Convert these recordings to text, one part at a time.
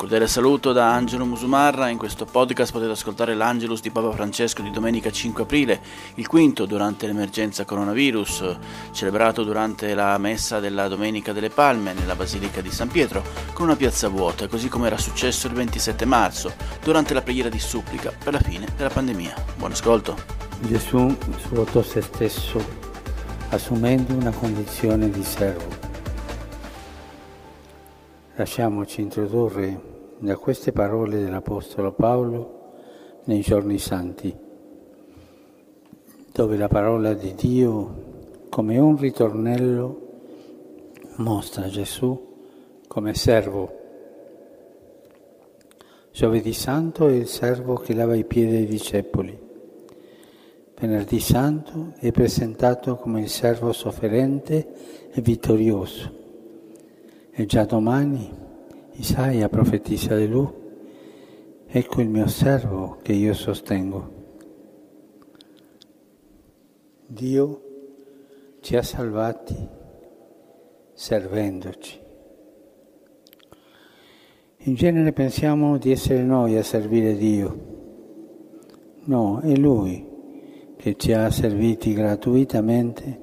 Cordiale saluto da Angelo Musumarra. In questo podcast potete ascoltare l'Angelus di Papa Francesco di domenica 5 aprile, il quinto durante l'emergenza coronavirus, celebrato durante la messa della Domenica delle Palme nella Basilica di San Pietro, con una piazza vuota, così come era successo il 27 marzo, durante la preghiera di supplica per la fine della pandemia. Buon ascolto. Gesù svuotò se stesso, assumendo una condizione di servo. Lasciamoci introdurre da queste parole dell'Apostolo Paolo nei giorni santi, dove la parola di Dio, come un ritornello, mostra Gesù come servo. Giovedì Santo è il servo che lava i piedi ai discepoli. Venerdì Santo è presentato come il servo sofferente e vittorioso. E già domani Isaia profetizza di lui, ecco il mio servo che io sostengo. Dio ci ha salvati servendoci. In genere pensiamo di essere noi a servire Dio. No, è Lui che ci ha serviti gratuitamente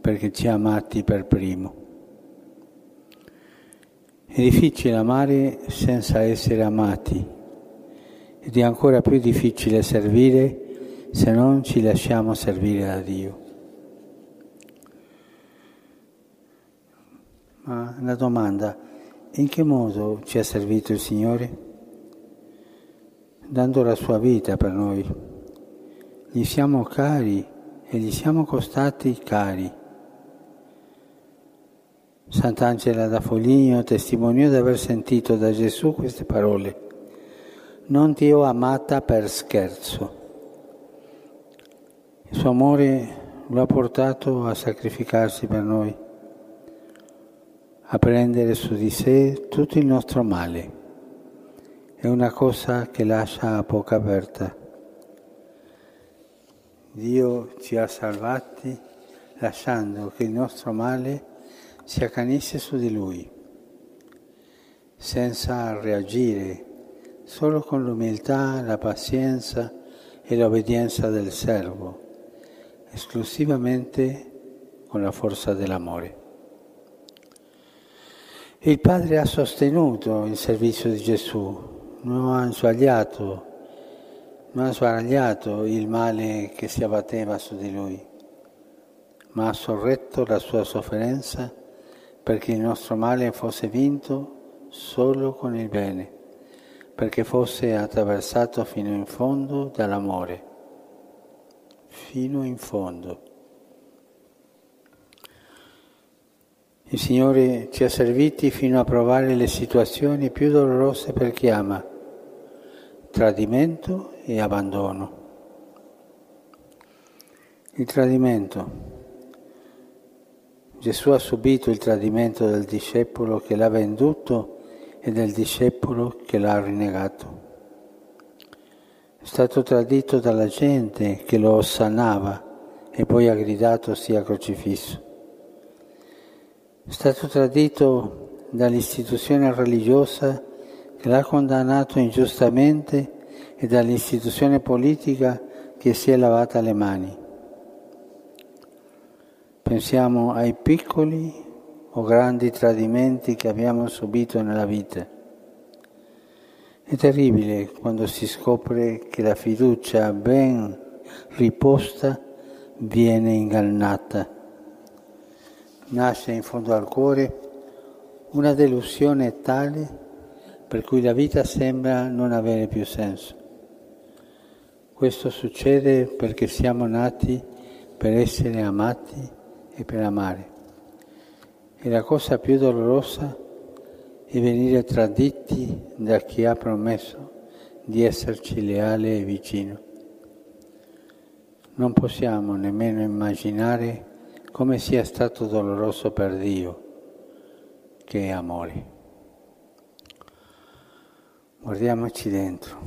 perché ci ha amati per primo. È difficile amare senza essere amati ed è ancora più difficile servire se non ci lasciamo servire da Dio. Ma la domanda, in che modo ci ha servito il Signore? Dando la sua vita per noi. Gli siamo cari e gli siamo costati cari. Sant'Angela da Foligno testimoniò di aver sentito da Gesù queste parole. Non ti ho amata per scherzo. Il suo amore lo ha portato a sacrificarsi per noi, a prendere su di sé tutto il nostro male. È una cosa che lascia a poca aperta. Dio ci ha salvati lasciando che il nostro male si accanisse su di lui, senza reagire, solo con l'umiltà, la pazienza e l'obbedienza del servo, esclusivamente con la forza dell'amore. Il Padre ha sostenuto il servizio di Gesù, non ha sbagliato, non ha sbaragliato il male che si abbatteva su di lui, ma ha sorretto la sua sofferenza perché il nostro male fosse vinto solo con il bene, perché fosse attraversato fino in fondo dall'amore, fino in fondo. Il Signore ci ha serviti fino a provare le situazioni più dolorose per chi ama, tradimento e abbandono. Il tradimento Gesù ha subito il tradimento del discepolo che l'ha venduto e del discepolo che l'ha rinnegato. È stato tradito dalla gente che lo osannava e poi ha gridato sia crocifisso. È stato tradito dall'istituzione religiosa che l'ha condannato ingiustamente e dall'istituzione politica che si è lavata le mani. Pensiamo ai piccoli o grandi tradimenti che abbiamo subito nella vita. È terribile quando si scopre che la fiducia ben riposta viene ingannata. Nasce in fondo al cuore una delusione tale per cui la vita sembra non avere più senso. Questo succede perché siamo nati per essere amati e per amare. E la cosa più dolorosa è venire traditi da chi ha promesso di esserci leale e vicino. Non possiamo nemmeno immaginare come sia stato doloroso per Dio, che è amore. Guardiamoci dentro.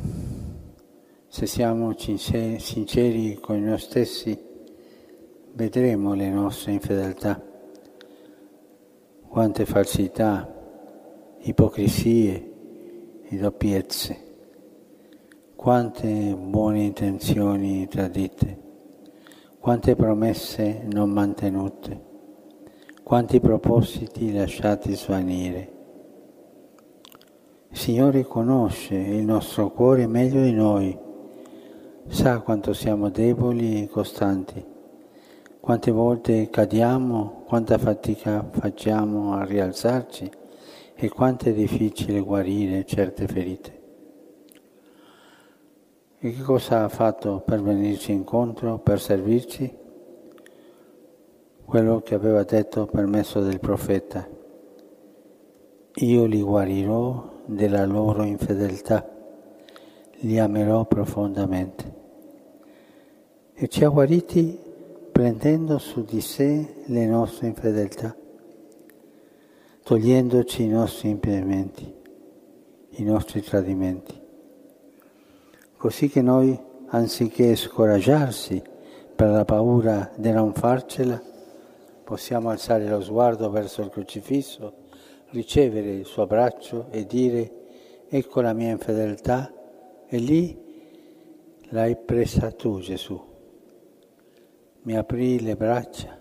Se siamo sinceri con noi stessi, vedremo le nostre infedeltà, quante falsità, ipocrisie e doppiezze, quante buone intenzioni tradite, quante promesse non mantenute, quanti propositi lasciati svanire. Il Signore conosce il nostro cuore meglio di noi, sa quanto siamo deboli e costanti quante volte cadiamo, quanta fatica facciamo a rialzarci e quanto è difficile guarire certe ferite. E che cosa ha fatto per venirci incontro, per servirci? Quello che aveva detto per mezzo del profeta. Io li guarirò della loro infedeltà, li amerò profondamente. E ci ha guariti prendendo su di sé le nostre infedeltà, togliendoci i nostri impedimenti, i nostri tradimenti, così che noi, anziché scoraggiarsi per la paura di non farcela, possiamo alzare lo sguardo verso il crocifisso, ricevere il suo abbraccio e dire ecco la mia infedeltà e lì l'hai presa tu Gesù mi aprì le braccia,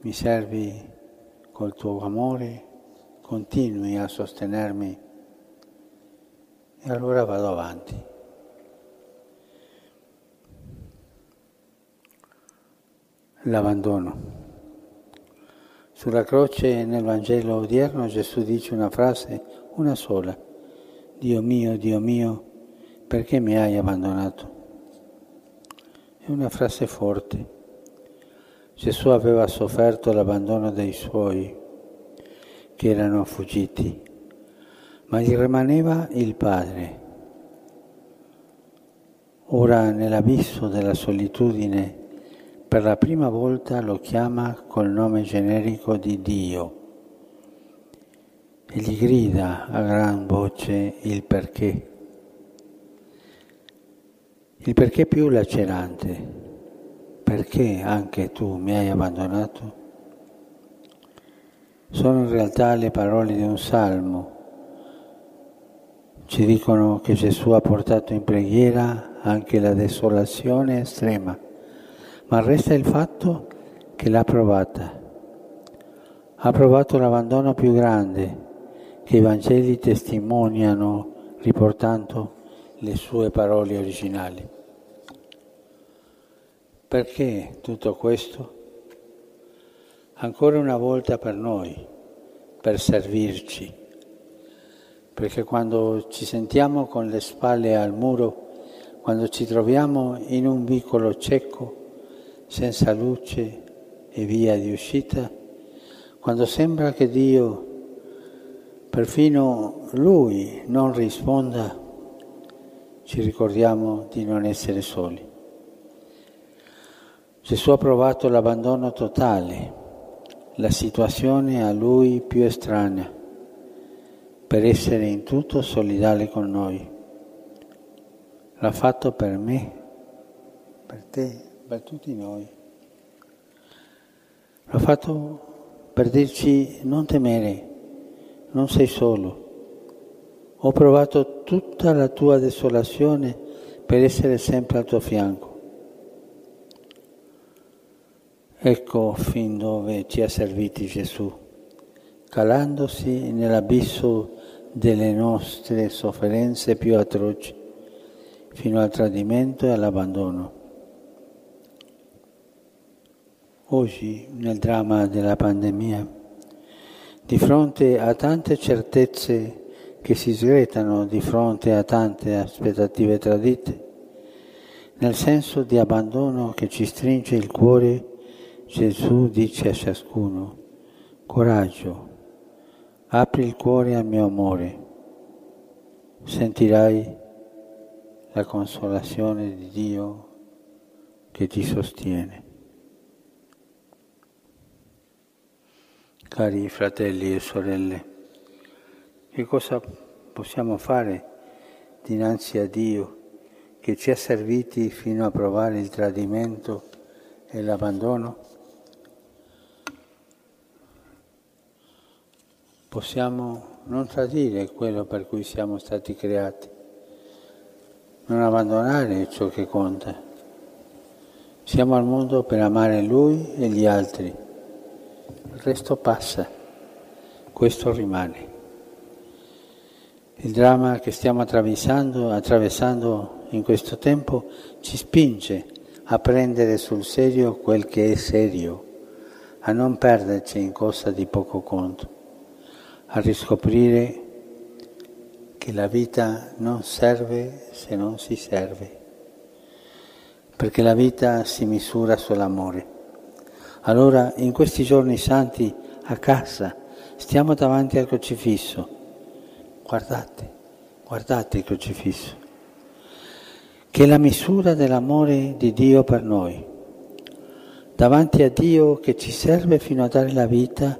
mi servi col tuo amore, continui a sostenermi e allora vado avanti. L'abbandono. Sulla croce nel Vangelo odierno Gesù dice una frase, una sola. Dio mio, Dio mio, perché mi hai abbandonato? È una frase forte Gesù aveva sofferto l'abbandono dei suoi che erano fuggiti, ma gli rimaneva il Padre. Ora nell'abisso della solitudine per la prima volta lo chiama col nome generico di Dio e gli grida a gran voce il perché. Il perché più lacerante perché anche tu mi hai abbandonato? Sono in realtà le parole di un salmo. Ci dicono che Gesù ha portato in preghiera anche la desolazione estrema, ma resta il fatto che l'ha provata. Ha provato l'abbandono più grande che i Vangeli testimoniano riportando le sue parole originali. Perché tutto questo? Ancora una volta per noi, per servirci, perché quando ci sentiamo con le spalle al muro, quando ci troviamo in un vicolo cieco, senza luce e via di uscita, quando sembra che Dio, perfino Lui, non risponda, ci ricordiamo di non essere soli. Gesù ha provato l'abbandono totale, la situazione a lui più estranea, per essere in tutto solidale con noi. L'ha fatto per me, per te, per tutti noi. L'ha fatto per dirci non temere, non sei solo. Ho provato tutta la tua desolazione per essere sempre al tuo fianco. Ecco fin dove ci ha serviti Gesù, calandosi nell'abisso delle nostre sofferenze più atroci, fino al tradimento e all'abbandono. Oggi, nel dramma della pandemia, di fronte a tante certezze che si sgretano, di fronte a tante aspettative tradite, nel senso di abbandono che ci stringe il cuore, Gesù dice a ciascuno, coraggio, apri il cuore al mio amore, sentirai la consolazione di Dio che ti sostiene. Cari fratelli e sorelle, che cosa possiamo fare dinanzi a Dio che ci ha serviti fino a provare il tradimento e l'abbandono? Possiamo non tradire quello per cui siamo stati creati, non abbandonare ciò che conta. Siamo al mondo per amare Lui e gli altri il resto passa, questo rimane. Il dramma che stiamo attraversando, attraversando in questo tempo ci spinge a prendere sul serio quel che è serio, a non perderci in cosa di poco conto, a riscoprire che la vita non serve se non si serve, perché la vita si misura sull'amore. Allora in questi giorni santi a casa stiamo davanti al crocifisso. Guardate, guardate il crocifisso, che è la misura dell'amore di Dio per noi. Davanti a Dio che ci serve fino a dare la vita,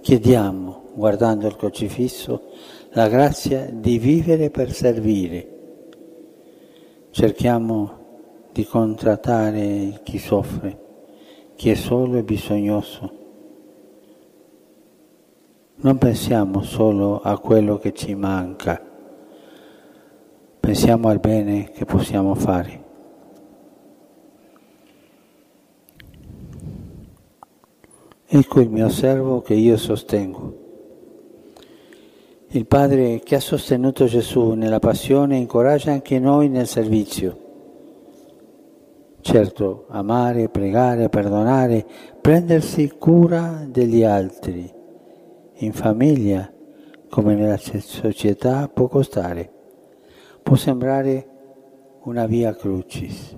chiediamo, guardando il crocifisso, la grazia di vivere per servire. Cerchiamo di contrattare chi soffre chi è solo e bisognoso. Non pensiamo solo a quello che ci manca, pensiamo al bene che possiamo fare. Ecco il mio servo che io sostengo. Il Padre che ha sostenuto Gesù nella passione incoraggia anche noi nel servizio. Certo, amare, pregare, perdonare, prendersi cura degli altri, in famiglia come nella società può costare, può sembrare una via crucis,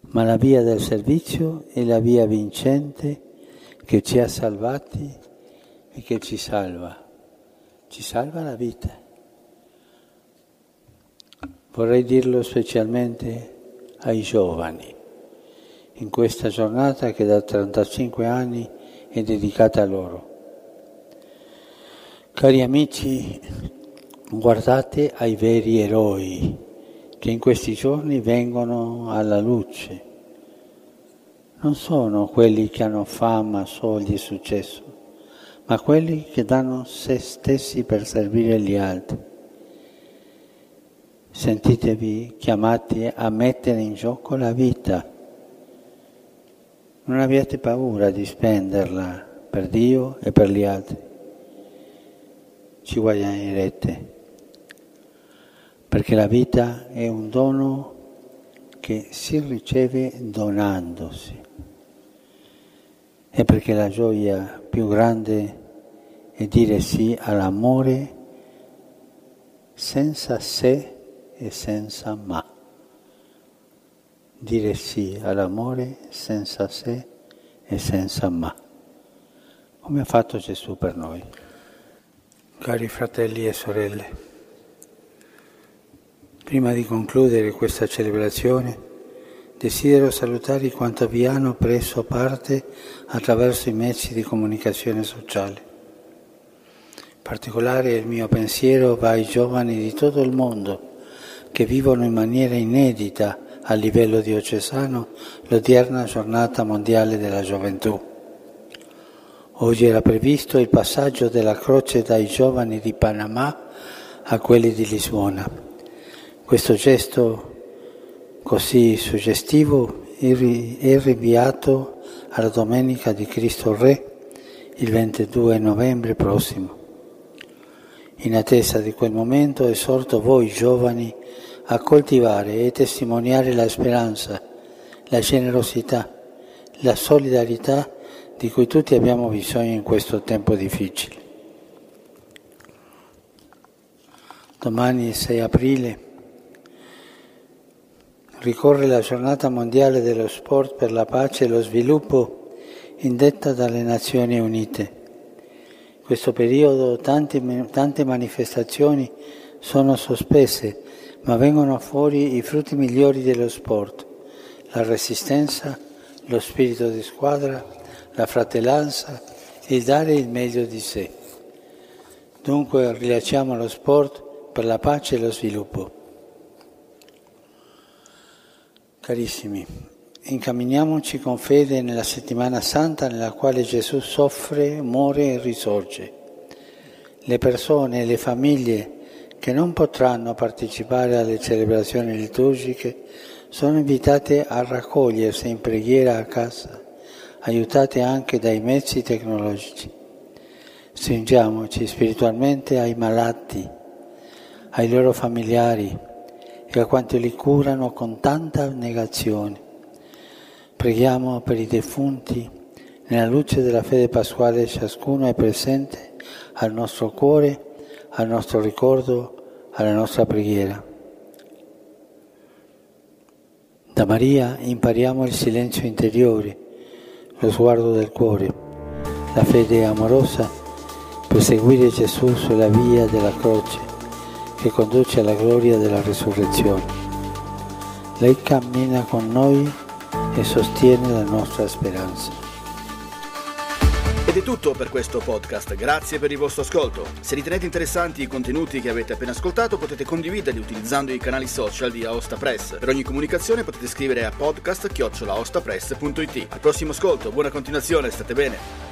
ma la via del servizio è la via vincente che ci ha salvati e che ci salva, ci salva la vita. Vorrei dirlo specialmente ai giovani in questa giornata che da 35 anni è dedicata a loro. Cari amici, guardate ai veri eroi che in questi giorni vengono alla luce. Non sono quelli che hanno fama, soldi e successo, ma quelli che danno se stessi per servire gli altri sentitevi chiamati a mettere in gioco la vita. Non abbiate paura di spenderla per Dio e per gli altri. Ci guadagnerete, perché la vita è un dono che si riceve donandosi e perché la gioia più grande è dire sì all'amore senza sé e senza ma. Dire sì all'amore senza sé e senza ma. Come ha fatto Gesù per noi. Cari fratelli e sorelle, prima di concludere questa celebrazione, desidero salutare quanto vi hanno preso parte attraverso i mezzi di comunicazione sociale. Particolare il mio pensiero va ai giovani di tutto il mondo che vivono in maniera inedita a livello diocesano l'odierna giornata mondiale della gioventù. Oggi era previsto il passaggio della croce dai giovani di Panama a quelli di Lisbona. Questo gesto così suggestivo è rinviato alla Domenica di Cristo Re il 22 novembre prossimo. In attesa di quel momento esorto voi giovani a coltivare e testimoniare la speranza, la generosità, la solidarietà di cui tutti abbiamo bisogno in questo tempo difficile. Domani 6 aprile ricorre la giornata mondiale dello sport per la pace e lo sviluppo indetta dalle Nazioni Unite. Questo periodo tante, tante manifestazioni sono sospese, ma vengono fuori i frutti migliori dello sport, la resistenza, lo spirito di squadra, la fratellanza, il dare il meglio di sé. Dunque rilasciamo lo sport per la pace e lo sviluppo. Carissimi, incamminiamoci con fede nella settimana santa nella quale Gesù soffre, muore e risorge. Le persone e le famiglie che non potranno partecipare alle celebrazioni liturgiche sono invitate a raccogliersi in preghiera a casa, aiutate anche dai mezzi tecnologici. Stringiamoci spiritualmente ai malati, ai loro familiari, e a quanti li curano con tanta negazione. Preghiamo per i defunti, nella luce della fede pasquale ciascuno è presente al nostro cuore, al nostro ricordo, alla nostra preghiera. Da Maria impariamo il silenzio interiore, lo sguardo del cuore, la fede amorosa per seguire Gesù sulla via della croce che conduce alla gloria della risurrezione. Lei cammina con noi e sostiene la nostra speranza. Ed è tutto per questo podcast, grazie per il vostro ascolto. Se ritenete interessanti i contenuti che avete appena ascoltato potete condividerli utilizzando i canali social di Aosta Press. Per ogni comunicazione potete scrivere a podcast.it. Al prossimo ascolto, buona continuazione, state bene.